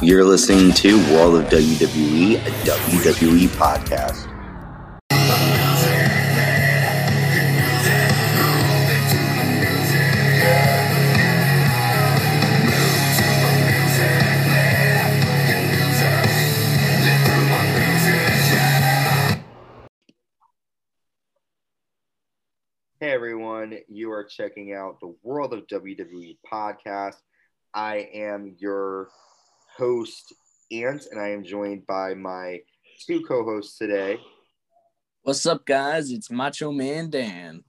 You're listening to World of WWE, a WWE podcast. Hey everyone, you are checking out the World of WWE podcast. I am your host, Ant, and I am joined by my two co hosts today. What's up, guys? It's Macho Man Dan.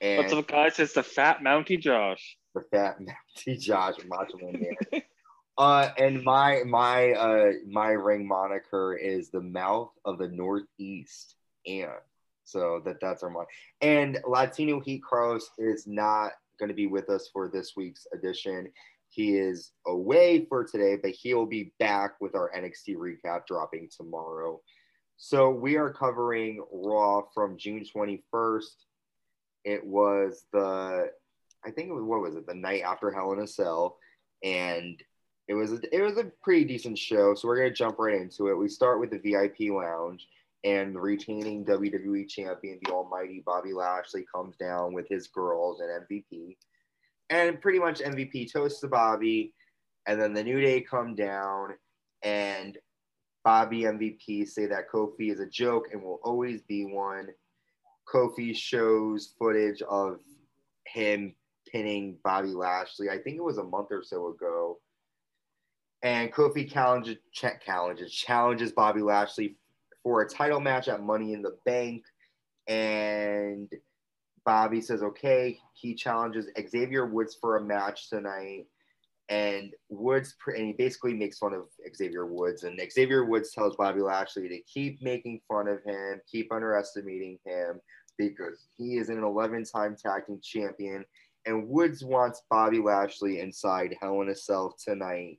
And What's up, guys? It's the Fat Mountie Josh. the fat Mountie Josh Macho Man Dan. Uh, and my my uh my ring moniker is the mouth of the Northeast, and so that that's our mon. And Latino Heat Carlos is not going to be with us for this week's edition. He is away for today, but he will be back with our NXT recap dropping tomorrow. So we are covering Raw from June 21st. It was the, I think it was what was it, the night after Hell in a Cell, and it was a, it was a pretty decent show. So we're gonna jump right into it. We start with the VIP lounge and the retaining WWE champion, the Almighty Bobby Lashley, comes down with his girls and MVP, and pretty much MVP toasts to Bobby, and then the New Day come down and Bobby MVP say that Kofi is a joke and will always be one. Kofi shows footage of him pinning Bobby Lashley. I think it was a month or so ago. And Kofi challenges, challenges, challenges Bobby Lashley for a title match at Money in the Bank. And Bobby says, okay. He challenges Xavier Woods for a match tonight. And Woods, and he basically makes fun of Xavier Woods. And Xavier Woods tells Bobby Lashley to keep making fun of him, keep underestimating him, because he is an 11 time tag team champion. And Woods wants Bobby Lashley inside Hell in a Cell tonight.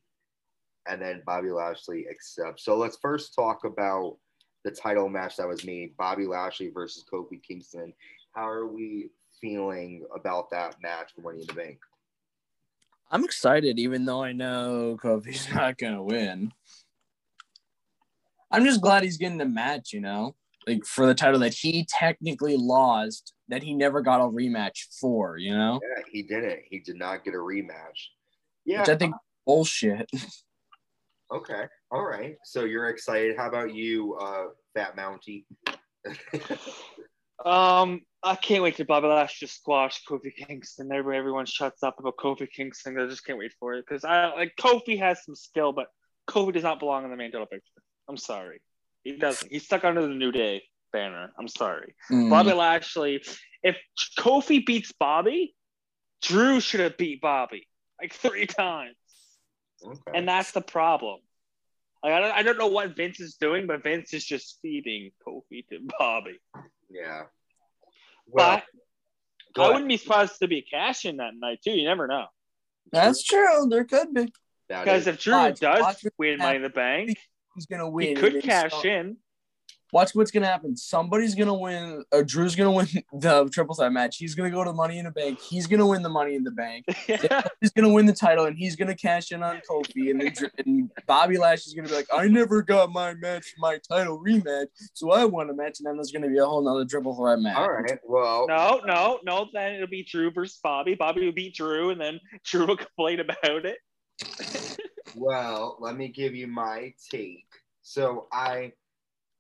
And then Bobby Lashley accepts. So let's first talk about the title match that was made Bobby Lashley versus Kofi Kingston. How are we feeling about that match for Money in the Bank? I'm excited, even though I know Kofi's not gonna win. I'm just glad he's getting the match, you know, like for the title that he technically lost, that he never got a rematch for, you know, Yeah, he didn't. He did not get a rematch. Yeah. which I think bullshit. Okay. All right. So you're excited. How about you, uh, Fat Mountie? Um, I can't wait to Bobby Lashley just squash Kofi Kingston. Everybody, everyone shuts up about Kofi Kingston. I just can't wait for it because I like Kofi has some skill, but Kofi does not belong in the main title picture. I'm sorry, he doesn't. He's stuck under the New Day banner. I'm sorry, Mm. Bobby Lashley. If Kofi beats Bobby, Drew should have beat Bobby like three times. Okay. And that's the problem. Like I don't, I don't know what Vince is doing, but Vince is just feeding Kofi to Bobby. Yeah. Well, but go I wouldn't be surprised to be cashing that night too. You never know. That's true. There could be. Because if Drew Watch- does watch what win Money in the Bank, He's gonna win. he could cash some- in. Watch what's gonna happen. Somebody's gonna win. Uh, Drew's gonna win the triple threat match. He's gonna go to Money in the Bank. He's gonna win the Money in the Bank. he's gonna win the title and he's gonna cash in on Kofi and, then, and Bobby Lashley's gonna be like, I never got my match, my title rematch, so I won a match, and then there's gonna be a whole nother triple threat match. all right. Well, no, no, no. Then it'll be Drew versus Bobby. Bobby will beat Drew, and then Drew will complain about it. Well, let me give you my take. So I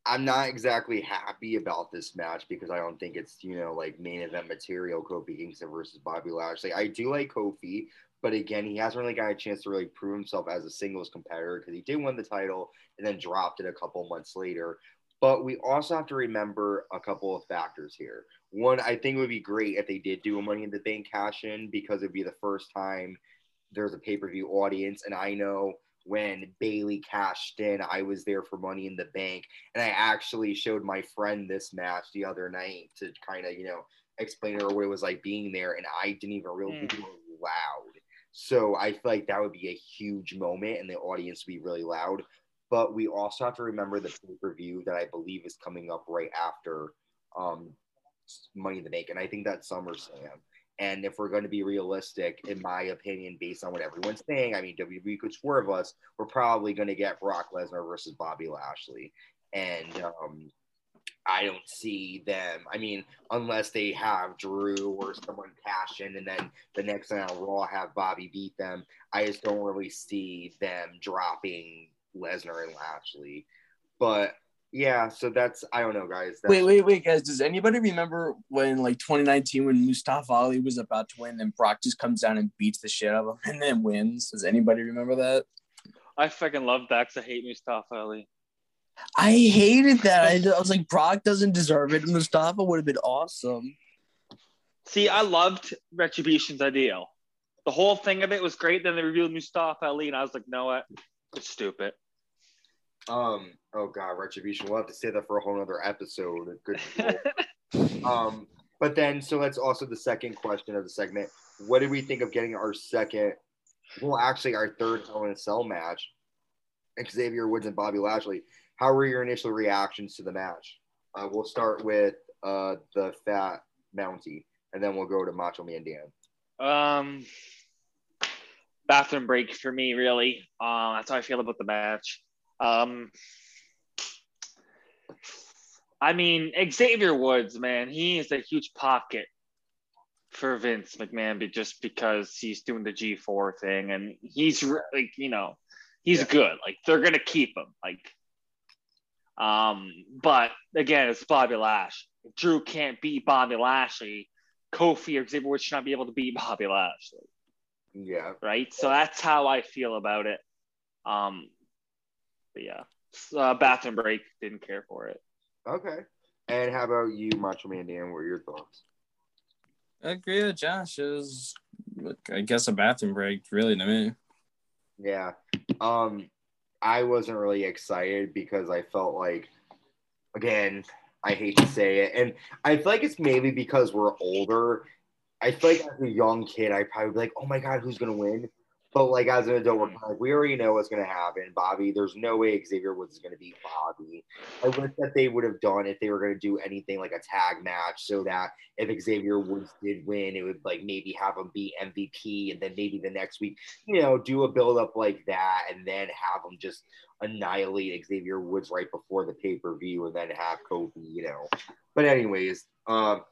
I'm not exactly happy about this match because I don't think it's, you know, like main event material, Kofi Kingston versus Bobby Lashley. I do like Kofi, but again, he hasn't really got a chance to really prove himself as a singles competitor because he did win the title and then dropped it a couple months later. But we also have to remember a couple of factors here. One, I think it would be great if they did do a Money in the Bank cash in because it'd be the first time there's a pay per view audience. And I know when Bayley cashed in, I was there for Money in the Bank. And I actually showed my friend this match the other night to kind of, you know, explain to her what it was like being there. And I didn't even really Mm. think it was loud. So I feel like that would be a huge moment and the audience would be really loud. But we also have to remember the pay per view that I believe is coming up right after um, Money in the Bank. And I think that's SummerSlam. And if we're going to be realistic, in my opinion, based on what everyone's saying, I mean, WWE could swerve us. We're probably going to get Brock Lesnar versus Bobby Lashley. And um, I don't see them. I mean, unless they have Drew or someone cash in, and then the next night on Raw have Bobby beat them. I just don't really see them dropping Lesnar and Lashley. But yeah, so that's I don't know, guys. That's, Wait, wait, wait, guys. Does anybody remember when like 2019 when Mustafa Ali was about to win, and Brock just comes down and beats the shit out of him and then wins? Does anybody remember that? I fucking love that 'cause I hate Mustafa Ali. I hated that. I, I was like, Brock doesn't deserve it. Mustafa would have been awesome. See, I loved Retribution's ideal. The whole thing of it was great. Then they revealed Mustafa Ali, and I was like, no, what? It's stupid. Um. Oh God, retribution. We'll have to say that for a whole other episode. Good. um. But then, so that's also the second question of the segment. What did we think of getting our second? Well, actually, our third Hell in a Cell match. Xavier Woods and Bobby Lashley. How were your initial reactions to the match? Uh, we'll start with uh, the Fat Mountie, and then we'll go to Macho Man Dan. Um, bathroom break for me, really. Uh, that's how I feel about the match. Um, I mean, Xavier Woods, man, he is a huge pocket for Vince McMahon, just because he's doing the G4 thing and he's like, you know, he's Yeah. good. Like they're gonna keep him. Like, um, but again, it's Bobby Lash. If Drew can't beat Bobby Lashley. Kofi or Xavier Woods should not be able to beat Bobby Lashley Yeah. right? So that's how I feel about it. Um, but yeah, uh, bathroom break. Didn't care for it. Okay. And how about you, Macho Man Dan? What are your thoughts? I agree with Josh. It was, I guess, a bathroom break, really, to me. Yeah. Um, I wasn't really excited because I felt like, again, I hate to say it, and I feel like it's maybe because we're older. I feel like as a young kid, I'd probably be like, "Oh my god, who's gonna win?" But like as an adult, we're kind of like, we already know what's gonna happen. Bobby, there's no way Xavier Woods is gonna beat Bobby. I wish that they would have done if they were gonna do anything like a tag match, so that if Xavier Woods did win, it would like maybe have him be MVP, and then maybe the next week you know, do a build up like that and then have them just annihilate Xavier Woods right before the pay per view and then have Kofi, you know. But, anyways, um,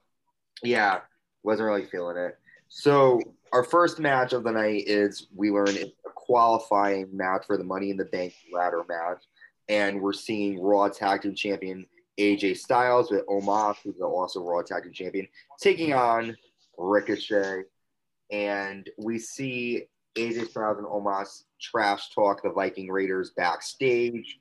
yeah, wasn't really feeling it. So, our first match of the night is we learn it's a qualifying match for the Money in the Bank ladder match. And we're seeing Raw Tag Team Champion AJ Styles with Omos, who's also Raw Tag Team Champion, taking on Ricochet. And we see AJ Styles and Omos trash talk the Viking Raiders backstage,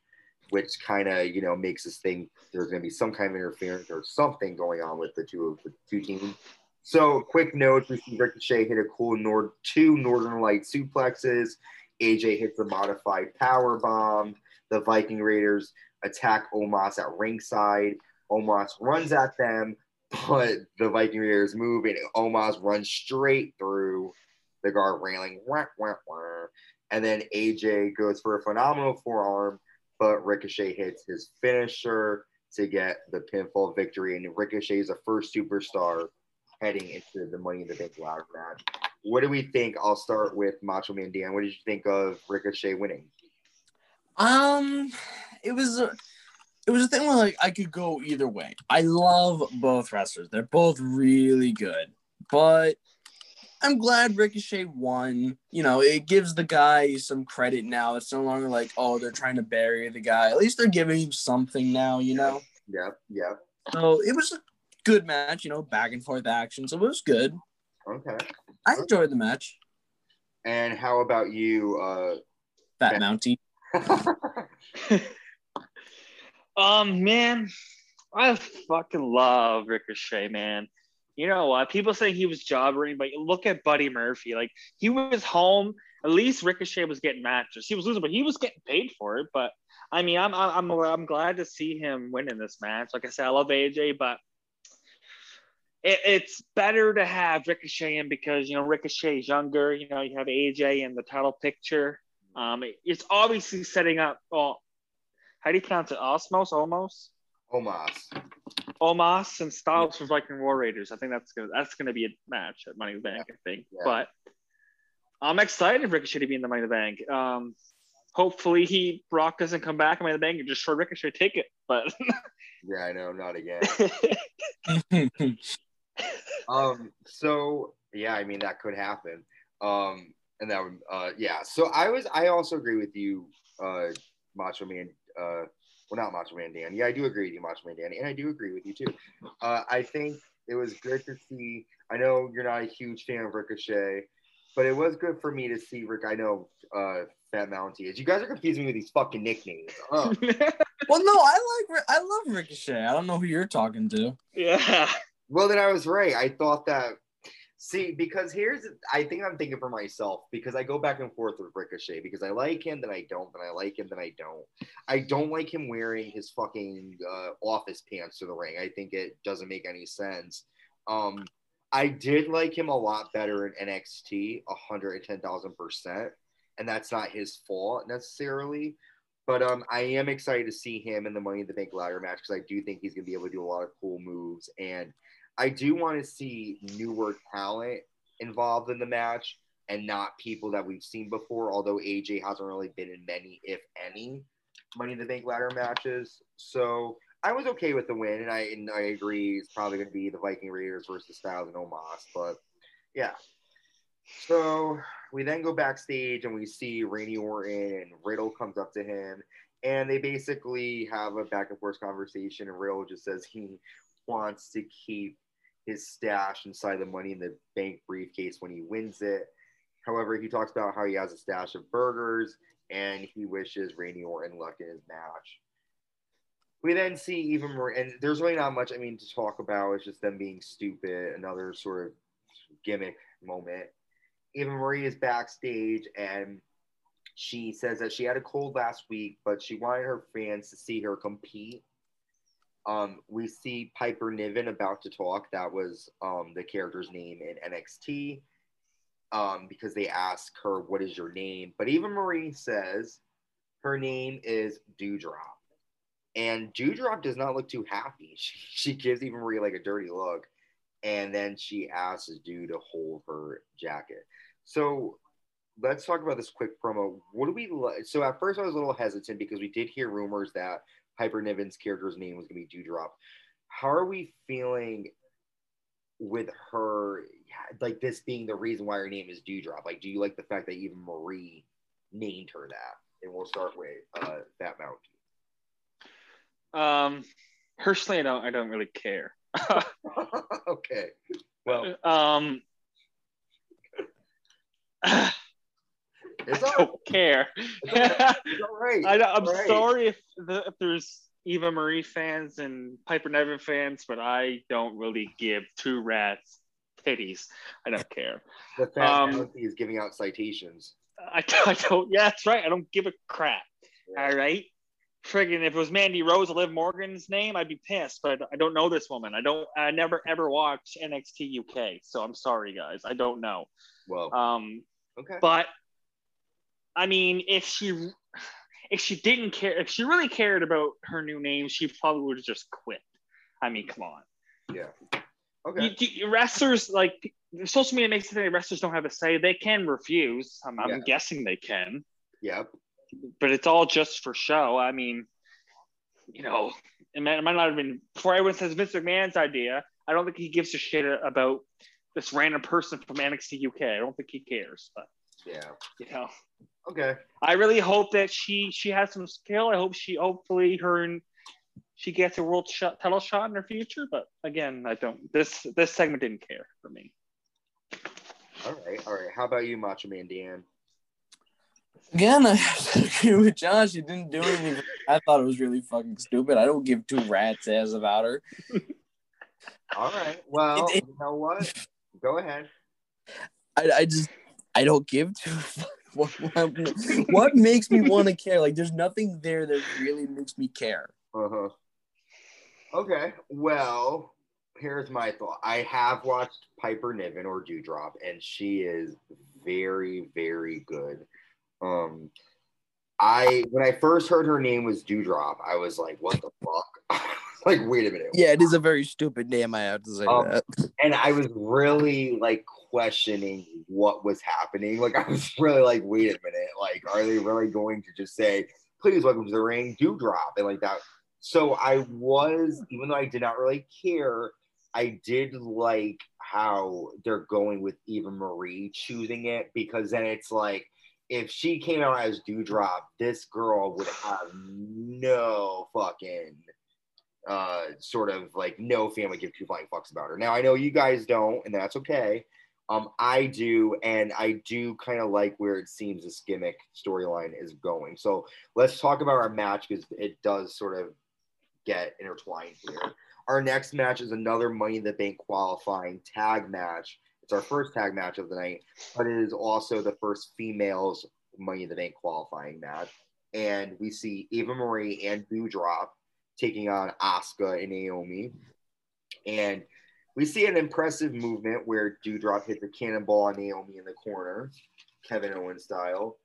which kind of you know makes us think there's going to be some kind of interference or something going on with the two of the two teams. So, quick note: we see Ricochet hit a cool Nord two Northern Light suplexes. AJ hits a modified power bomb. The Viking Raiders attack Omos at ringside. Omos runs at them, but the Viking Raiders move and Omos runs straight through the guard railing. Wah, wah, wah. And then AJ goes for a phenomenal forearm, but Ricochet hits his finisher to get the pinfall victory. And Ricochet is the first superstar heading into the Money in the Bank ladder match. What do we think? I'll start with Macho Man Dan. What did you think of Ricochet winning? Um, it was a, it was a thing where like I could go either way. I love both wrestlers; they're both really good. But I'm glad Ricochet won. You know, it gives the guy some credit now. It's no longer like, oh, they're trying to bury the guy. At least they're giving him something now. You know. Yep, yep. So it was a good match. You know, back and forth action. So it was good. Okay. I enjoyed the match. And how about you? Uh, Fat Mountie. Um, man, I fucking love Ricochet, man. You know what? People say he was jobbering, but look at Buddy Murphy. Like he was home. At least Ricochet was getting matches. He was losing, but he was getting paid for it. But I mean, I'm I'm I'm glad to see him winning this match. Like I said, I love AJ, but it, it's better to have Ricochet in because you know Ricochet is younger. You know, you have AJ in the title picture. Um, it- it's obviously setting up. Well, how do you pronounce it? Osmos, almost. Omos. Omos and Styles for Viking War Raiders. I think that's gonna that's gonna be a match at Money in the Bank. I think, Yeah. but I'm excited for Ricochet to be in the Money in the Bank. Um, hopefully he Brock doesn't come back in Money in the Bank and just show Ricochet take it. But Yeah, I know, not again. Um, so yeah, I mean that could happen. Um, and that would uh yeah. So I was I also agree with you, uh Macho Man uh well not Macho Man Dan. Yeah, I do agree with you, Macho Man Dan, and I do agree with you too. Uh I think it was good to see I know you're not a huge fan of Ricochet, but it was good for me to see Rick. I know uh Fat Mountie is. You guys are confusing me with these fucking nicknames. Oh. well, no, I like Ri- I love Ricochet. I don't know who you're talking to. yeah, Well, then I was right. I thought that. See, because here's, I think I'm thinking for myself because I go back and forth with Ricochet because I like him, then I don't, then I like him, then I don't. I don't like him wearing his fucking uh, office pants to the ring. I think it doesn't make any sense. Um, I did like him a lot better in NXT, 110,000%. And that's not his fault necessarily. But um, I am excited to see him in the Money in the Bank ladder match because I do think he's going to be able to do a lot of cool moves. And I do want to see newer talent involved in the match and not people that we've seen before, although AJ hasn't really been in many, if any, Money in the Bank ladder matches. So I was okay with the win, and I and I agree it's probably going to be the Viking Raiders versus Styles and Omos, but yeah. So we then go backstage and we see Randy Orton and Riddle comes up to him, and they basically have a back and forth conversation. And Riddle just says he wants to keep his stash inside the Money in the Bank briefcase when he wins it. However, he talks about how he has a stash of burgers and he wishes Randy Orton luck in his match. We then see even more, and there's really not much I mean to talk about. It's just them being stupid. Another sort of gimmick moment. Eva Marie is backstage and she says that she had a cold last week, but she wanted her fans to see her compete. Um, we see Piper Niven about to talk. That was um, the character's name in NXT um, because they ask her, What is your name? But Eva Marie says her name is Dewdrop. And Dewdrop does not look too happy. She, she gives Eva Marie like a dirty look. And then she asks Dew to hold her jacket. So let's talk about this quick promo. What do we like? So at first I was a little hesitant because we did hear rumors that Piper Niven's character's name was going to be Dewdrop. How are we feeling with her, like this being the reason why her name is Dewdrop? Like, do you like the fact that Eva Marie named her that? And we'll start with uh, Fat Mountie. um, personally, I don't I don't really care. okay. Well, um, it's all, don't care. it's all right. I, I'm All right. sorry if, the, if there's Eva Marie fans and Piper Niven fans, but I don't really give two rats titties. I don't care. The Fat um, is giving out citations. I, I don't. Yeah, that's right. I don't give a crap. All right. Friggin', if it was Mandy Rose or Liv Morgan's name, I'd be pissed. But I don't know this woman. I don't. I never ever watched NXT UK, so I'm sorry, guys. I don't know. Well, Um, okay. but I mean, if she if she didn't care, if she really cared about her new name, she probably would have just quit. I mean, come on. Yeah. Okay. You, you, wrestlers like social media makes it think wrestlers don't have a say. They can refuse. I'm, I'm guessing they can, Yep. but it's all just for show. I mean, you know, it might, it might not have been before everyone says Vince McMahon's idea. I don't think he gives a shit about this random person from NXT UK. I don't think he cares, but Yeah. you know. Okay. I really hope that she she has some skill. I hope she hopefully her and she gets a world shot, title shot in her future. But again, I don't. This this segment didn't care for me. All right. All right. How about you, Macho Man Dan? Again, I have to agree with Josh. She didn't do anything. I thought it was really fucking stupid. I don't give two rats ass about her. All right. Well, It- it- you know what? Go ahead. I, I just I don't give two. What, what, what makes me want to care? Like, there's nothing there that really makes me care. Uh-huh. Okay. Well, here's my thought. I have watched Piper Niven or Dewdrop, and she is very, very good. Um, I when I first heard her name was Dewdrop, I was like, "What the fuck?" Like, wait a minute. Yeah, it is a very stupid name. I have to say Um, that. And I was really like questioning what was happening. Like, I was really like, wait a minute. Like, are they really going to just say, please welcome to the ring, Dewdrop? And like that. So I was, even though I did not really care, I did like how they're going with Eva Marie choosing it because then it's like, if she came out as Dewdrop, this girl would have no fucking uh sort of like no family give two flying fucks about her. Now I know you guys don't, and that's okay. Um, I do, and I do kind of like where it seems this gimmick storyline is going. So let's talk about our match because it does sort of get intertwined here. Our next match is another Money in the Bank qualifying tag match. It's our first tag match of the night, but it is also the first females Money in the Bank qualifying match. And we see Eva Marie and Dewdrop taking on Asuka and Naomi. And we see an impressive movement where Dewdrop hits a cannonball on Naomi in the corner, Kevin Owens style.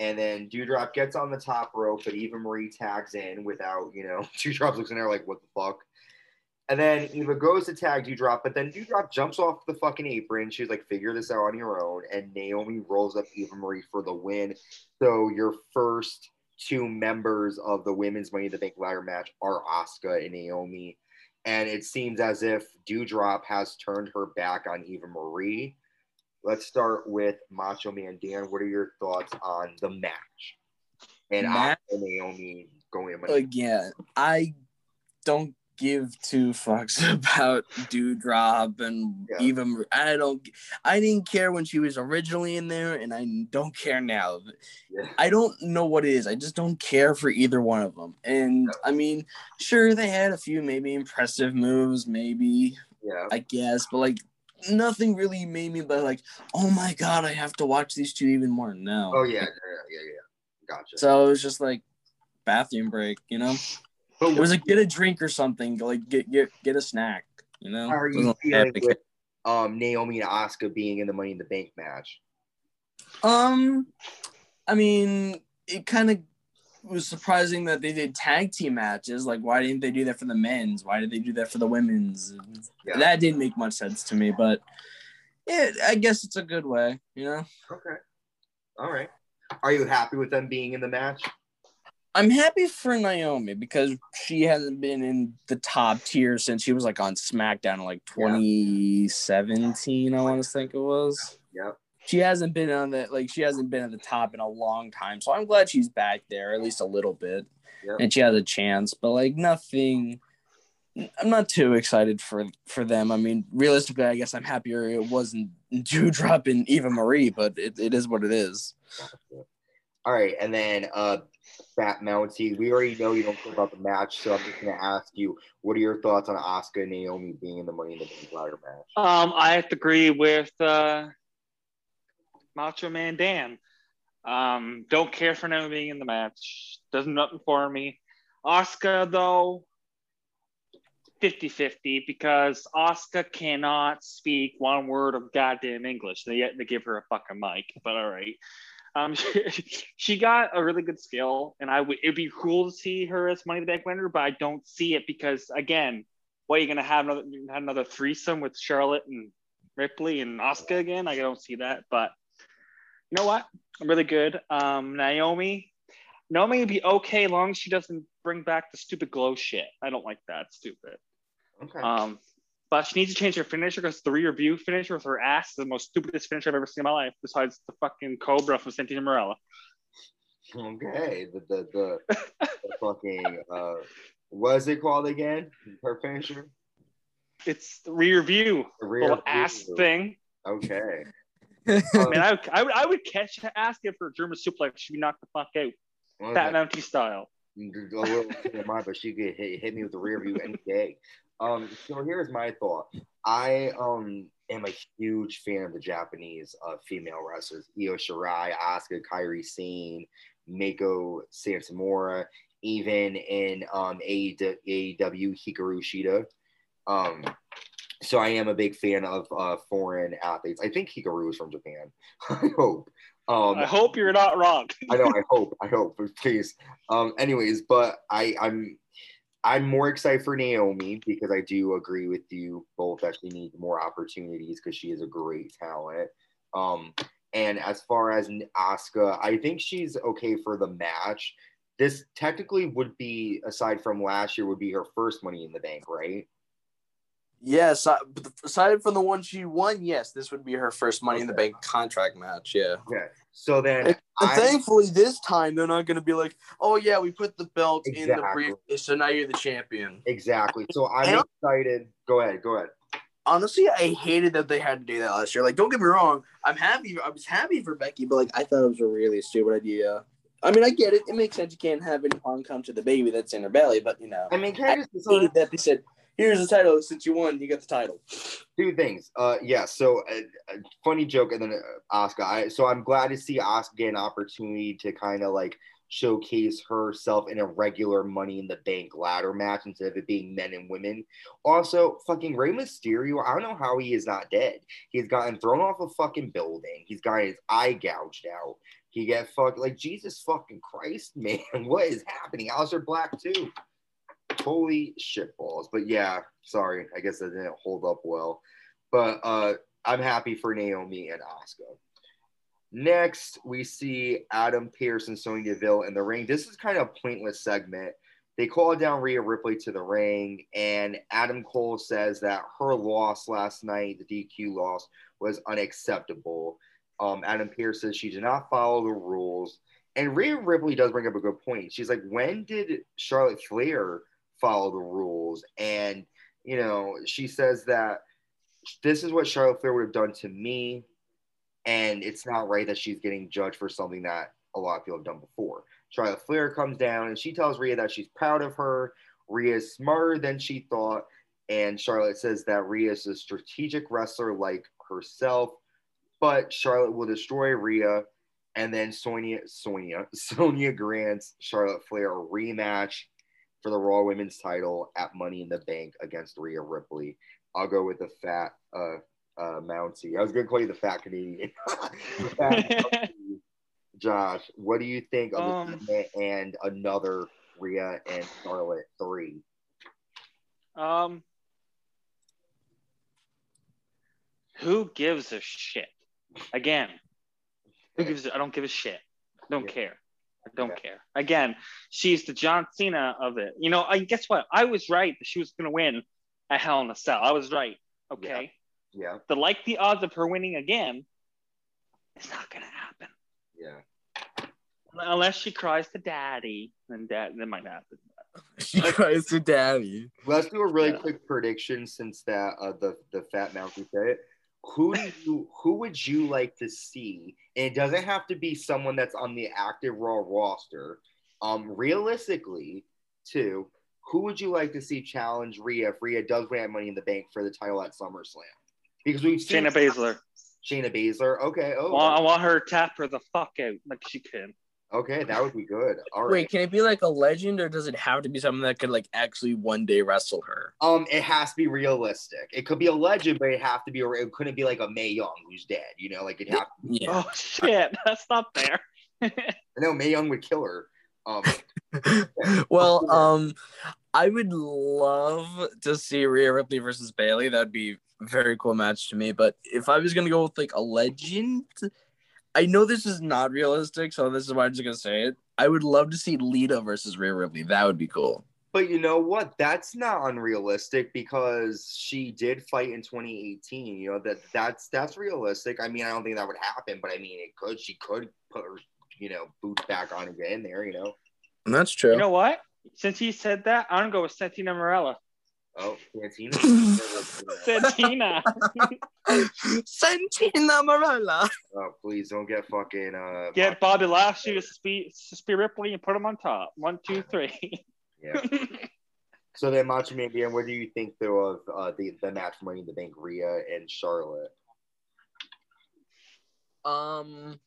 And then Dewdrop gets on the top rope, but Eva Marie tags in without, you know, Dewdrop looks in there like, what the fuck? And then Eva goes to tag Dewdrop, but then Dewdrop jumps off the fucking apron. She's like, figure this out on your own. And Naomi rolls up Eva Marie for the win. So your first two members of the women's Money in the Bank ladder match are Asuka and Naomi. And it seems as if Dewdrop has turned her back on Eva Marie. Let's start with Macho Man Dan. What are your thoughts on the match? And Match? And Naomi going Again, I don't give two fucks about Dewdrop and Yeah. even I don't I didn't care when she was originally in there and I don't care now. Yeah. I don't know what it is. I just don't care for either one of them. And I mean, sure they had a few maybe impressive moves, maybe Yeah. I guess, but like nothing really made me but like, oh my god, I have to watch these two even more. No. Oh yeah, yeah, yeah, yeah. Gotcha. So it was just like bathroom break, you know? But It was like get a drink or something, like get get get a snack, you know? how are you Wasn't feeling with um Naomi and Asuka being in the Money in the Bank match? Um, I mean, it kind of was surprising that they did tag team matches. Like, why didn't they do that for the men's? Why did they do that for the women's? Yeah. That didn't make much sense to me, but yeah, I guess it's a good way, you know. Okay. All right. Are you happy with them being in the match? I'm happy for Naomi because she hasn't been in the top tier since she was like on SmackDown in like 2017, I want to think it was. Yep. She hasn't been on that like she hasn't been at the top in a long time. So I'm glad she's back there, at least a little bit. And she has a chance, but like nothing I'm not too excited for for them. I mean, realistically, I guess I'm happier it wasn't Dewdrop and Eva Marie, but it, it is what it is. All right, and then uh Fat Mountie, we already know you don't care about the match, so I'm just gonna ask you, what are your thoughts on Asuka and Naomi being in the Money in the Bank ladder match? Um, I have to agree with uh, Macho Man Dan. Um, don't care for Naomi being in the match. Doesn't nothing for me. Asuka though, 50-50 because Asuka cannot speak one word of goddamn English. They yet they give her a fucking mic, but all right. Um, she, she got a really good skill, and I would it'd be cool to see her as Money the Bank winner, but I don't see it because again, what are you gonna have another have another threesome with Charlotte and Ripley and Asuka again? I don't see that, but you know what? I'm really good. Um, Naomi, Naomi would be okay as long as she doesn't bring back the stupid glow shit. I don't like that. It's stupid. Okay. Um, but she needs to change her finisher because the rear view finisher with her ass is the most stupidest finisher I've ever seen in my life, besides the fucking Cobra from Santina Marella. Okay. The the the, the fucking uh what is it called again? Her finisher? It's the rear view, The the rear little ass thing. Okay. I mean, I, would- I would I would catch her ass give her a German suplex. She'd be knocked the fuck out, Well, Fat that- Mountie style. a little TMI, but she could hit, hit me with the rear view any day. Um, so here's my thought. I um am a huge fan of the Japanese uh, female wrestlers: Io Shirai, Asuka, Kairi Sane, Meiko Satomura, even in um AEW Hikaru Shida. Um, so I am a big fan of uh, foreign athletes. I think Hikaru is from Japan. I hope. Um, I hope you're not wrong. I know. I hope. I hope. Please. Um. Anyways, but I I'm I'm more excited for Naomi because I do agree with you both that she needs more opportunities because she is a great talent. Um, and as far as Asuka, I think she's okay for the match. This technically would be, aside from last year, would be her first Money in the Bank, right? Yes, aside from the one she won, yes, this would be her first Money in the Bank contract match. Yeah. Okay. So then, and, and thankfully, this time they're not going to be like, "Oh yeah, we put the belt exactly. in the briefcase, so now you're the champion." Exactly. So I'm excited. Go ahead. Go ahead. Honestly, I hated that they had to do that last year. Like, don't get me wrong, I'm happy. I was happy for Becky, but like, I thought it was a really stupid idea. I mean, I get it. It makes sense. You can't have any harm come to the baby that's in her belly, but you know, I mean, I just hated that they said here's the title. Since you won, you get the title. Two things. Uh, yeah. So, a, uh, funny joke, and then uh, Asuka. I, so I'm glad to see Asuka get an opportunity to kind of like showcase herself in a regular Money in the Bank ladder match instead of it being men and women. Also, fucking Rey Mysterio. I don't know how he is not dead. He's gotten thrown off a fucking building. He's got his eye gouged out. He get fucked like Jesus fucking Christ, man. What is happening? Aleister Black too. Holy shit balls. But yeah, sorry. I guess that didn't hold up well. But uh I'm happy for Naomi and Asuka. Next, we see Adam Pearce and Sonya Deville in the ring. This is kind of a pointless segment. They call down Rhea Ripley to the ring, and Adam Cole says that her loss last night, the DQ loss, was unacceptable. Um, Adam Pearce says she did not follow the rules. And Rhea Ripley does bring up a good point. She's like, when did Charlotte Flair follow the rules. And, you know, she says that this is what Charlotte Flair would have done to me. And it's not right that she's getting judged for something that a lot of people have done before. Charlotte Flair comes down and she tells Rhea that she's proud of her. Rhea is smarter than she thought. And Charlotte says that Rhea is a strategic wrestler like herself, but Charlotte will destroy Rhea. And then Sonya, Sonya, Sonya grants Charlotte Flair a rematch for the Raw Women's title at Money in the Bank against Rhea Ripley. I'll go with the fat uh, uh, Mountie. I was going to call you the fat Canadian. the fat Josh, what do you think of um, and another Rhea and Charlotte three? Um, who gives a shit? Again, who gives? A, I don't give a shit. Don't yeah. care. I don't yeah. care. Again, she's the John Cena of it. You know, I guess what? I was right that she was going to win a Hell in a Cell. I was right. Okay. Yeah. yeah. The like the odds of her winning again, it's not going to happen. Yeah. Unless she cries to daddy, then that, that might happen. She cries to daddy. Let's do a really yeah. quick prediction since that uh, the the fat mountain said it who do you who would you like to see? And it doesn't have to be someone that's on the active Raw roster. Um, realistically, too, who would you like to see challenge Rhea if Rhea does win at Money in the Bank for the title at SummerSlam? Because we've seen Shayna Baszler. Shayna Baszler. Okay. Oh, well, I want her to tap her the fuck out like she can. Okay, that would be good. All right. Wait, can it be like a legend, or does it have to be something that could like actually one day wrestle her? Um, it has to be realistic. It could be a legend, but it have to be. It couldn't be like a Mae Young who's dead. You know, like it have. To be- yeah. Oh shit, that's not fair. I know Mae Young would kill her. Um. well, um, I would love to see Rhea Ripley versus Bayley. That'd be a very cool match to me. But if I was gonna go with like a legend I know this is not realistic, so this is why I'm just gonna say it. I would love to see Lita versus Rhea Ripley. That would be cool. But you know what? That's not unrealistic because she did fight in 2018. You know that that's that's realistic. I mean, I don't think that would happen, but I mean, it could. She could put her, you know, boots back on and get in there. You know. And that's true. You know what? Since he said that, I'm gonna go with Santina Marella. Oh, Santina. Santina. Santina Marella. Oh, please don't get fucking. Uh, get Bobby Lashley to Spear, Spear Ripley and put him on top. One, two, three. yeah. So then, Macho Man, what do you think though of uh, the the match Money in the Bank, Rhea and Charlotte? Um,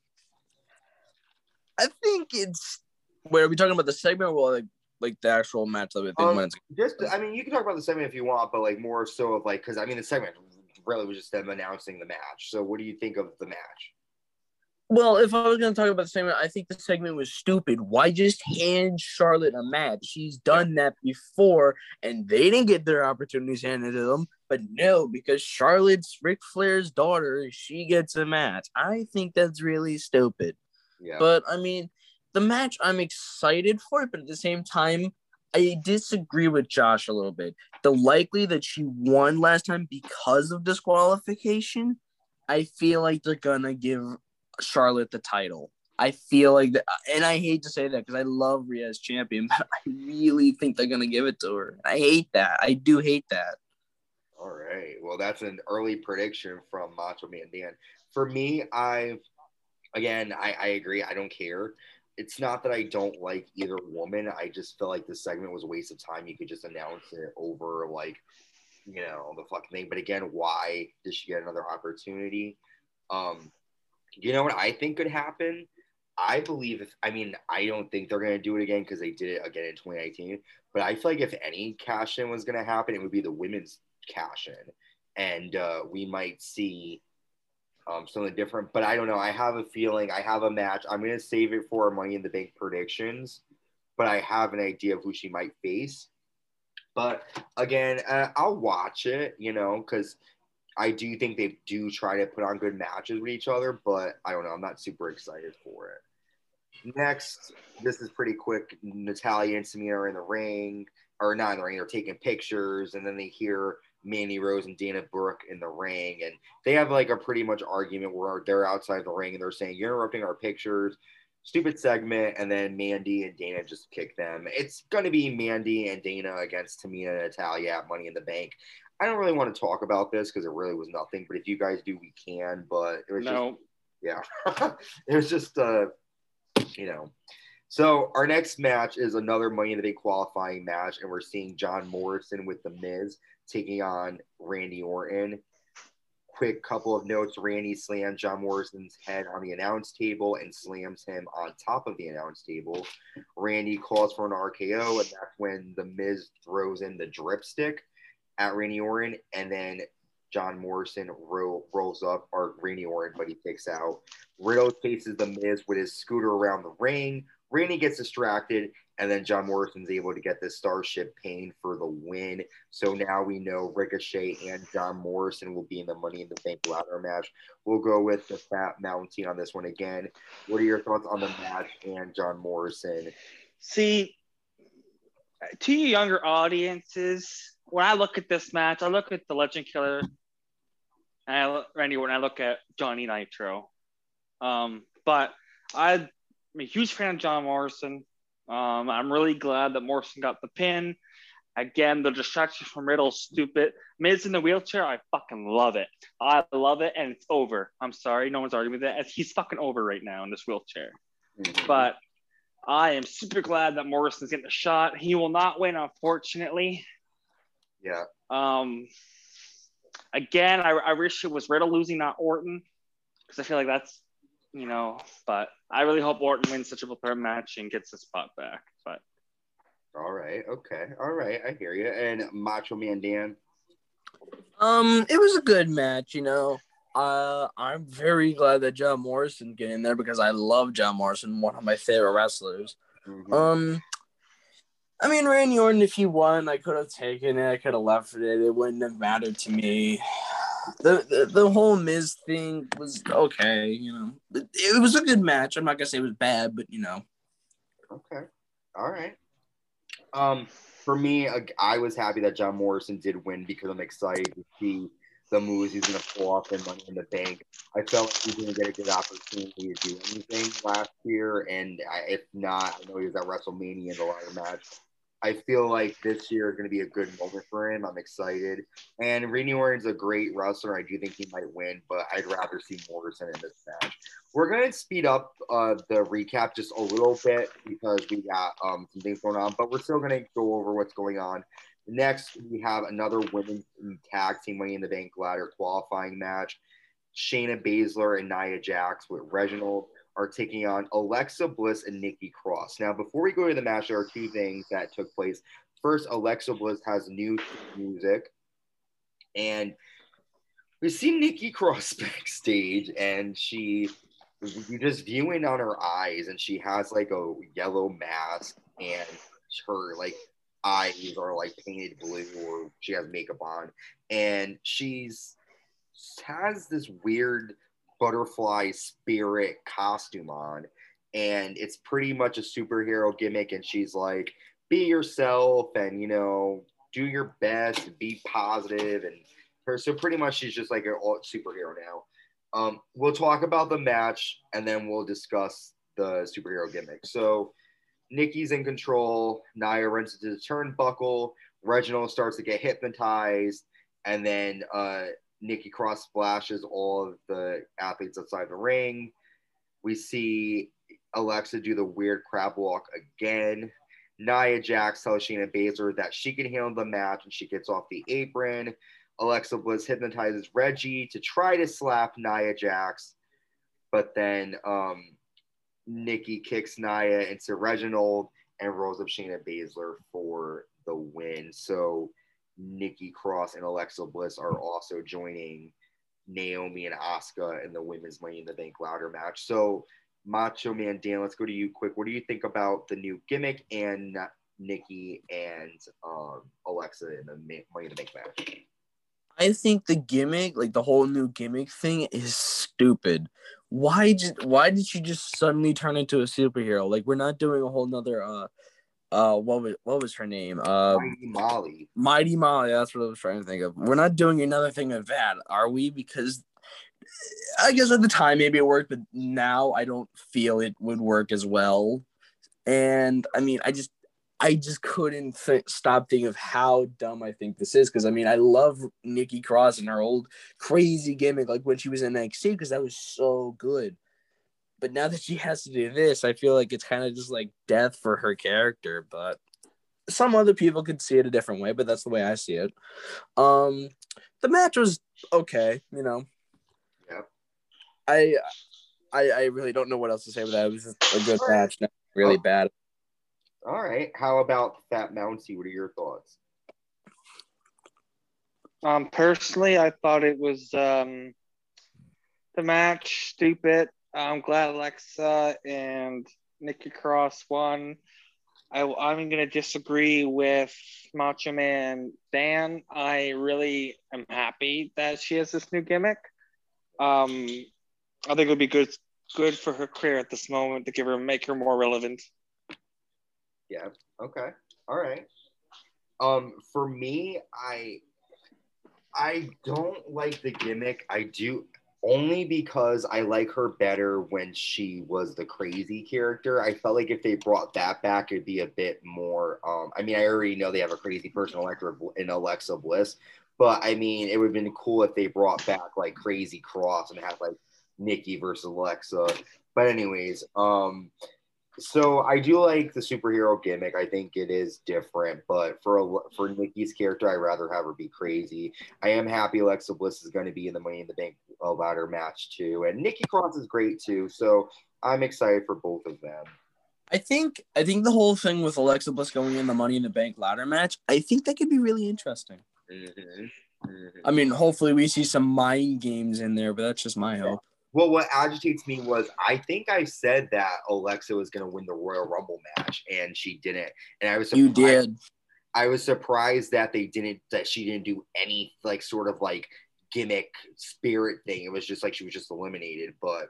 I think it's. Where are we talking about the segment or like like the actual match of it? Um, just, I mean, you can talk about the segment if you want, but like more so of like because I mean the segment really was just them announcing the match. So what do you think of the match? Well, if I was going to talk about the segment, I think the segment was stupid. Why just hand Charlotte a match? She's done that before, and they didn't get their opportunities handed to them. But no, because Charlotte's Ric Flair's daughter, she gets a match. I think that's really stupid. Yeah. But I mean, the match I'm excited for, it, but at the same time, I disagree with Josh a little bit. The likely that she won last time because of disqualification, I feel like they're gonna give Charlotte the title. I feel like that, and I hate to say that because I love Rhea as champion, but I really think they're gonna give it to her. I hate that. I do hate that. All right. Well, that's an early prediction from Macho Man Dan. For me, I've again, I, I agree. I don't care. It's not that I don't like either woman. I just feel like this segment was a waste of time. You could just announce it over like, you know, the fucking thing. But again, why did she get another opportunity? Um, you know what I think could happen? I believe if I mean I don't think they're gonna do it again because they did it again in 2019. But I feel like if any cash in was gonna happen, it would be the women's cash in, and uh, we might see um, something different. But I don't know. I have a feeling. I have a match. I'm gonna save it for Money in the Bank predictions, but I have an idea of who she might face. But again, uh, I'll watch it. You know, because I do think they do try to put on good matches with each other, but I don't know. I'm not super excited for it. Next, this is pretty quick. Natalya and Tamina are in the ring, or not in the ring. They're taking pictures, and then they hear Mandy Rose and Dana Brooke in the ring, and they have like a pretty much argument where they're outside the ring and they're saying you're interrupting our pictures. Stupid segment, and then Mandy and Dana just kick them. It's going to be Mandy and Dana against Tamina and Natalya at Money in the Bank. I don't really want to talk about this because it really was nothing. But if you guys do, we can. But it was No. just yeah, it was just uh, you know. So our next match is another Money in the Bank qualifying match, and we're seeing John Morrison with the Miz taking on Randy Orton. Quick couple of notes: Randy slams John Morrison's head on the announce table and slams him on top of the announce table. Randy calls for an RKO, and that's when the Miz throws in the drip stick at Randy Orton, and then John Morrison ro- rolls up, or Randy Orton, but he kicks out. Riddle chases the Miz with his scooter around the ring. Randy gets distracted, and then John Morrison's able to get the Starship Pain for the win. So now we know Ricochet and John Morrison will be in the Money in the Bank ladder match. We'll go with the Fat Mountie on this one again. What are your thoughts on the match and John Morrison? See, to you younger audiences, when I look at this match, I look at the Legend Killer, and I Randy Orton, I look at Johnny Nitro. Um, but I'm a huge fan of John Morrison. Um, I'm really glad that Morrison got the pin. Again, the distraction from Riddle, stupid. Miz in the wheelchair, I fucking love it. I love it, and it's over. I'm sorry, no one's arguing with that. He's fucking over right now in this wheelchair. But I am super glad that Morrison's getting the shot. He will not win, unfortunately. yeah, Um, again, I, I wish it was Riddle losing, not Orton, because I feel like that's, you know, but I really hope Orton wins the triple threat match and gets the spot back. But all right, okay, all right, I hear you. And Macho Man Dan, Um, it was a good match, you know. Uh, I'm very glad that John Morrison get in there because I love John Morrison, one of my favorite wrestlers. Mhm. Um, I mean, Randy Orton, if he won, I could have taken it. I could have left it. It wouldn't have mattered to me. The, the whole Miz thing was okay, you know. It, it was a good match. I'm not gonna say it was bad, but you know. Okay. All right. Um, for me, I was happy that John Morrison did win because I'm excited to see the moves he's to pull off in Money in the Bank. I felt he's going to get a good opportunity to do anything last year, and I, if not, I know he was at WrestleMania in the ladder match. I feel like this year is going to be a good moment for him. I'm excited. And Randy Orton's a great wrestler. I do think he might win, but I'd rather see Morrison in this match. We're going to speed up uh, the recap just a little bit because we got um, some things going on, but we're still going to go over what's going on. Next, we have another women's tag team Money in the Bank ladder qualifying match. Shayna Baszler and Nia Jax with Reginald are taking on Alexa Bliss and Nikki Cross. Now, before we go to the match, there are two things that took place. First, Alexa Bliss has new music, and we see Nikki Cross backstage, and she you just viewing on her eyes, and she has like a yellow mask, and her like eyes are like painted blue, or she has makeup on, and she's has this weird butterfly spirit costume on, and it's pretty much a superhero gimmick, and she's like, be yourself, and you know, do your best, be positive, and her. So pretty much, she's just like a superhero now. Um, we'll talk about the match and then we'll discuss the superhero gimmick. So Nikki's in control. Nia runs into the turnbuckle. Reginald starts to get hypnotized, and then uh, Nikki Cross splashes all of the athletes outside the ring. We see Alexa do the weird crab walk again. Nia Jax tells Shayna Baszler that she can handle the match and she gets off the apron. Alexa Bliss hypnotizes Reggie to try to slap Nia Jax, but then um, Nikki kicks Nia into Reginald and rolls up Shayna Baszler for the win. So Nikki Cross and Alexa Bliss are also joining Naomi and Asuka in the women's Money in the Bank ladder match. So Macho Man Dan, let's go to you quick. What do you think about the new gimmick and Nikki and um, Alexa in the Money in the Bank match? I think the gimmick, like the whole new gimmick thing, is stupid. Why just why did she just suddenly turn into a superhero? Like we're not doing a whole nother uh uh what was what was her name? Uh Mighty Molly. Mighty Molly, that's what I was trying to think of. We're not doing another thing of that, are we? Because I guess at the time maybe it worked, but now I don't feel it would work as well. And I mean, I just I just couldn't th- stop thinking of how dumb I think this is because I mean I love Nikki Cross and her old crazy gimmick like when she was in NXT because that was so good. But now that she has to do this, I feel like it's kind of just like death for her character. But some other people could see it a different way, but that's the way I see it. Um, the match was okay, you know. Yeah. I, I, I really don't know what else to say about that. It was just a good match, not really oh. bad. All right. How about Fat Mountie? What are your thoughts? Um, personally, I thought it was um, the match stupid. I'm glad Alexa and Nikki Cross won. I, I'm going to disagree with Macho Man Dan. I really am happy that she has this new gimmick. Um, I think it would be good good for her career at this moment to give her make her more relevant. Yeah. Okay. All right. Um, for me, I I don't like the gimmick. I do only because I like her better when she was the crazy character. I felt like if they brought that back, it'd be a bit more. Um, I mean, I already know they have a crazy person in Alexa Bliss, but I mean, it would have been cool if they brought back like Crazy Cross and have like Nikki versus Alexa. But anyways, um, so I do like the superhero gimmick. I think it is different, but for a, for Nikki's character, I'd rather have her be crazy. I am happy Alexa Bliss is going to be in the Money in the Bank ladder match too, and Nikki Cross is great too. So I'm excited for both of them. I think I think the whole thing with Alexa Bliss going in the Money in the Bank ladder match, I think that could be really interesting. Mm-hmm. Mm-hmm. I mean, hopefully we see some mind games in there, but that's just my hope. Well, what agitates me was I think I said that Alexa was going to win the Royal Rumble match, and she didn't. And I was surprised, you did. I was surprised that they didn't that she didn't do any like sort of like gimmick spirit thing. It was just like she was just eliminated. But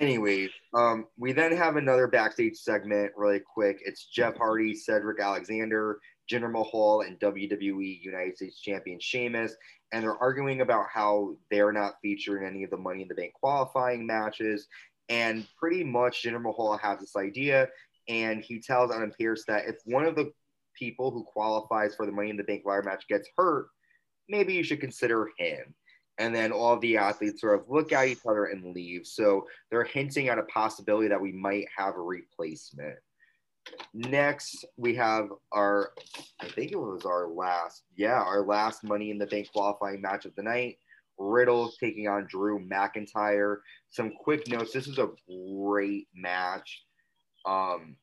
anyways, um, we then have another backstage segment really quick. It's Jeff Hardy, Cedric Alexander, Jinder Mahal, and WWE United States Champion Sheamus and they're arguing about how they're not featured in any of the Money in the Bank qualifying matches. And pretty much Jinder Mahal has this idea, and he tells Adam Pearce that if one of the people who qualifies for the Money in the Bank ladder match gets hurt, maybe you should consider him. And then all the athletes sort of look at each other and leave. So they're hinting at a possibility that we might have a replacement. Next, we have our, I think it was our last, yeah, our last Money in the Bank qualifying match of the night. Riddle taking on Drew McIntyre. Some quick notes. This is a great match. Um,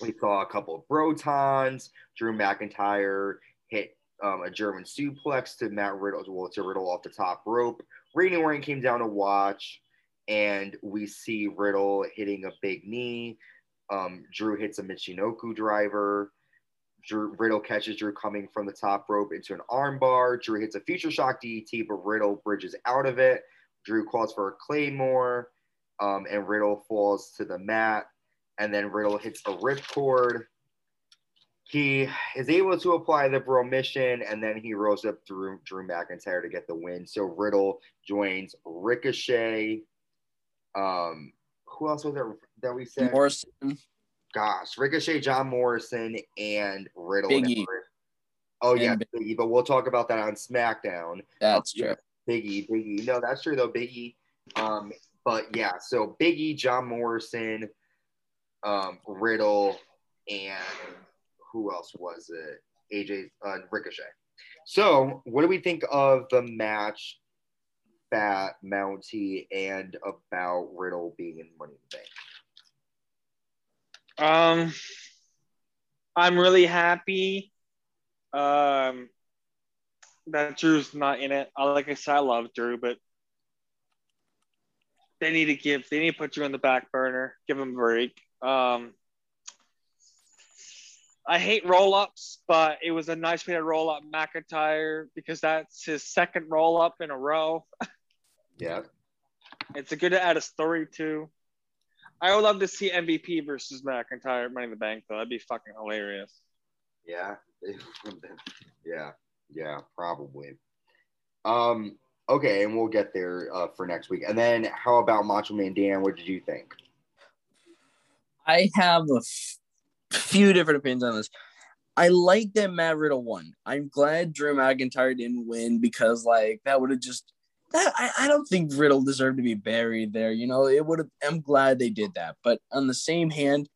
we saw a couple of Brotons. Drew McIntyre hit um, a German suplex to Matt Riddle, well, to Riddle off the top rope. Randy Orton came down to watch, and we see Riddle hitting a big knee. Um, Drew hits a Michinoku driver. Drew, Riddle catches Drew coming from the top rope into an armbar. Drew hits a future shock DDT, but Riddle bridges out of it. Drew calls for a claymore, um, and Riddle falls to the mat. And then Riddle hits a ripcord. He is able to apply the bromission, and then he rolls up through Drew McIntyre to get the win. So Riddle joins Ricochet. Um, who else was there that we said? Morrison, Gosh, Ricochet, John Morrison, and Riddle. Big and E. Oh yeah, Biggie. But we'll talk about that on SmackDown. that's Um, true. Biggie, Biggie. No, that's true though, Biggie. Um, but yeah, so Biggie, John Morrison, um, Riddle, and who else was it? AJ uh, Ricochet. So, what do we think of the match, Fat Mountie, and about Riddle being in Money in the Bank? Um, I'm really happy. Um, that Drew's not in it. I like I said, I love Drew, but they need to give. They need to put Drew on the back burner. Give him a break. Um, I hate roll ups, but it was a nice way to roll up McIntyre because that's his second roll up in a row. Yeah. It's a good to add a story to. I would love to see MVP versus McIntyre at Money in the Bank though. That'd be fucking hilarious. Yeah. yeah. Yeah, probably. Um, okay, and we'll get there uh, for next week. And then how about Macho Man Dan? What did you think? I have a f- few different opinions on this. I like that Matt Riddle won. I'm glad Drew McIntyre didn't win because like that would have just that I, I don't think Riddle deserved to be buried there. You know, it would have I'm glad they did that. But on the same hand,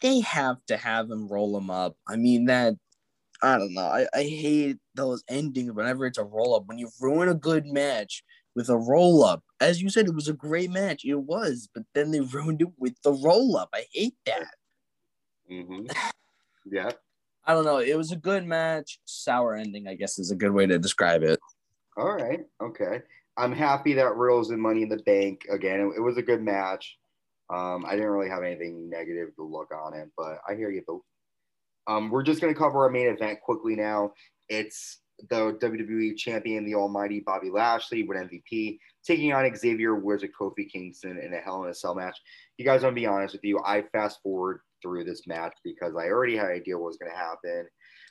they have to have him roll him up. I mean that I don't know. I, I hate those endings whenever it's a roll up. When you ruin a good match with a roll up, as you said, it was a great match. It was, but then they ruined it with the roll up. I hate that. Mm-hmm. Yeah. I don't know. It was a good match. Sour ending, I guess, is a good way to describe it. All right. Okay. I'm happy that Riddle's in Money in the Bank again. It, it was a good match. Um, I didn't really have anything negative to look on it, but I hear you, Bill. Um, we're just going to cover our main event quickly now. It's the WWE champion, the almighty Bobby Lashley with MVP, taking on Xavier Woods and Kofi Kingston in a Hell in a Cell match. You guys, I'm going to be honest with you. I fast forward through this match because I already had an idea what was going to happen.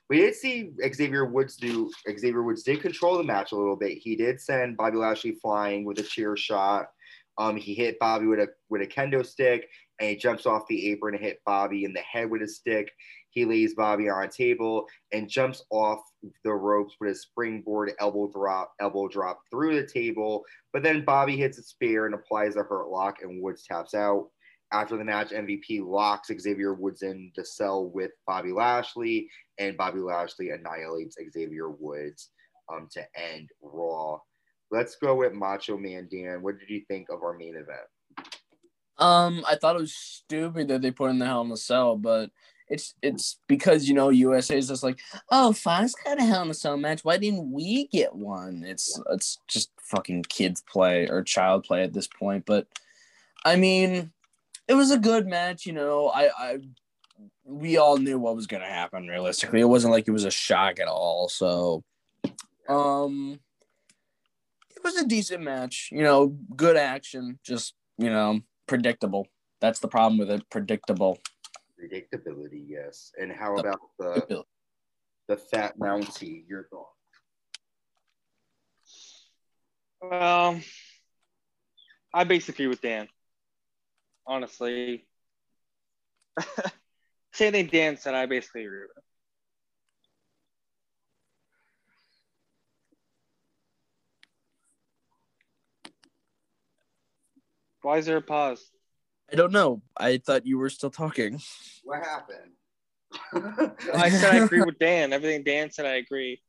We did see Xavier Woods do. Xavier Woods did control the match a little bit. He did send Bobby Lashley flying with a chair shot. Um, he hit Bobby with a with a kendo stick, and he jumps off the apron and hit Bobby in the head with a stick. He lays Bobby on a table and jumps off the ropes with a springboard elbow drop, elbow drop through the table. But then Bobby hits a spear and applies a hurt lock, and Woods taps out. After the match, MVP locks Xavier Woods in the cell with Bobby Lashley, and Bobby Lashley annihilates Xavier Woods um, to end Raw. Let's go with Macho Man Dan. What did you think of our main event? Um, I thought it was stupid that they put in the Hell in the Cell, but it's it's because you know USA is just like, oh, Fox got a Hell in a Cell match. Why didn't we get one? It's it's just fucking kids play or child play at this point. But I mean, it was a good match. You know, I I we all knew what was gonna happen. Realistically, it wasn't like it was a shock at all. So, um, it was a decent match. You know, good action. Just you know, predictable. That's the problem with it. Predictable. Predictability, yes. And how about the the Fat Mountie? Your thought? Um, I basically with Dan. Honestly, same thing Dan said. I basically agree with. Why is there a pause? I don't know. I thought you were still talking. What happened? I said I agree with Dan. Everything Dan said, I agree.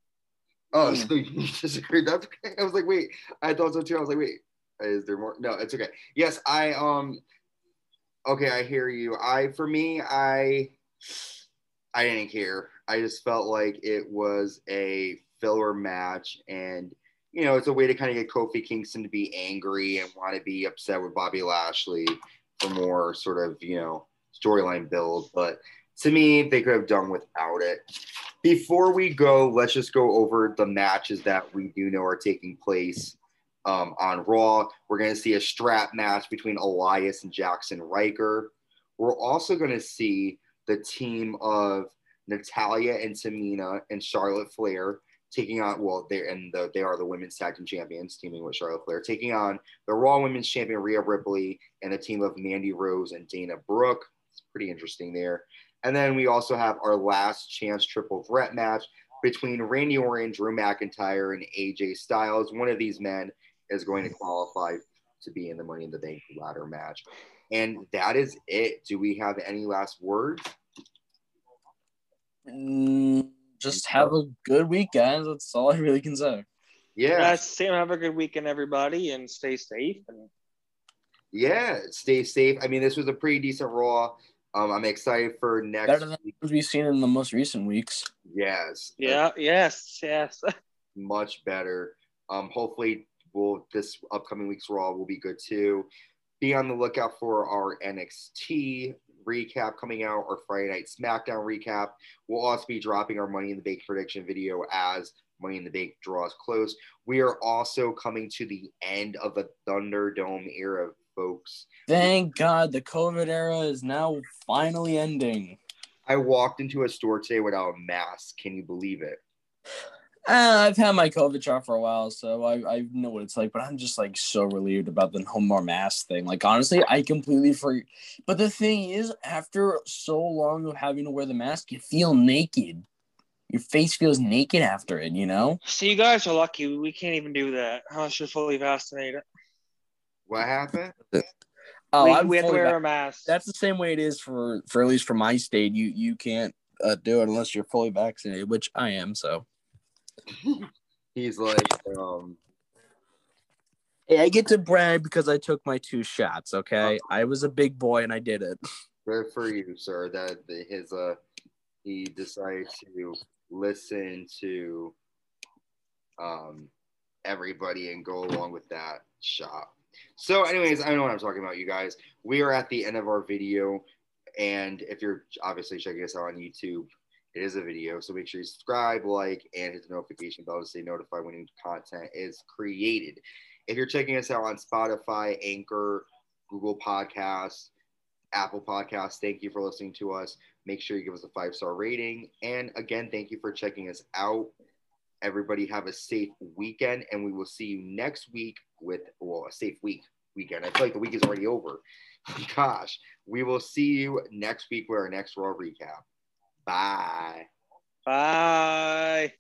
Oh, so you disagreed? That's okay. I was like, wait. I thought so too. I was like, wait. Is there more? No, it's okay. Yes, I um. Okay, I hear you. I for me, I I didn't care. I just felt like it was a filler match, and you know, it's a way to kind of get Kofi Kingston to be angry and want to be upset with Bobby Lashley for more sort of, you know, storyline build. But to me, they could have done without it. Before we go, let's just go over the matches that we do know are taking place um, on Raw. We're going to see a strap match between Elias and Jaxson Ryker. We're also going to see the team of Natalya and Tamina and Charlotte Flair taking on well they're and the, they are the women's tag team champions teaming with Charlotte Flair taking on the Raw Women's Champion Rhea Ripley and the team of Mandy Rose and Dana Brooke. It's pretty interesting there. And then we also have our last chance triple threat match between Randy Orton, Drew McIntyre, and AJ Styles. One of these men is going to qualify to be in the Money in the Bank ladder match. And that is it. Do we have any last words? Mm, just have a good week, guys. That's all I really can say. Yeah. Yeah, Sam, have a good weekend, everybody, and stay safe. And Yeah. Stay safe. I mean, this was a pretty decent Raw. Um, I'm excited for next Better than week. we've seen in the most recent weeks. Yes. yeah, yes, yes. much better. Um, hopefully, will this upcoming week's Raw will be good too. Be on the lookout for our NXT recap coming out, our Friday Night SmackDown recap. We'll also be dropping our Money in the Bank prediction video as Money in the Bank draws close. We are also coming to the end of the Thunderdome era, folks. Thank God the COVID era is now finally ending. I walked into a store today without a mask. Can you believe it? Uh, I've had my COVID shot for a while, so I, I know what it's like, but I'm just like so relieved about the no more mask thing. Like, honestly, I completely forget. But the thing is, after so long of having to wear the mask, you feel naked. Your face feels naked after it, you know? So you guys are lucky. We can't even do that unless you're fully vaccinated. What happened? Oh, we, I'm we have to wear vac- a mask. That's the same way it is for, for at least for my state. You you can't uh, do it unless you're fully vaccinated, which I am. So He's like, um, hey, I get to brag because I took my two shots. Okay, I was a big boy and I did it. good for you, sir. That his uh, he decided to listen to um everybody and go along with that shop. So, anyways, I know what I'm talking about, you guys. We are at the end of our video, and if you're obviously checking us out on YouTube, it is a video. So make sure you subscribe, like, and hit the notification bell to stay notified when new content is created. If you're checking us out on Spotify, Anchor, Google Podcasts, Apple Podcasts, thank you for listening to us. Make sure you give us a five star rating. And again, thank you for checking us out. Everybody have a safe weekend, and we will see you next week with well, a safe week weekend. I feel like the week is already over. Gosh, we will see you next week with our next Raw recap. Bye. Bye.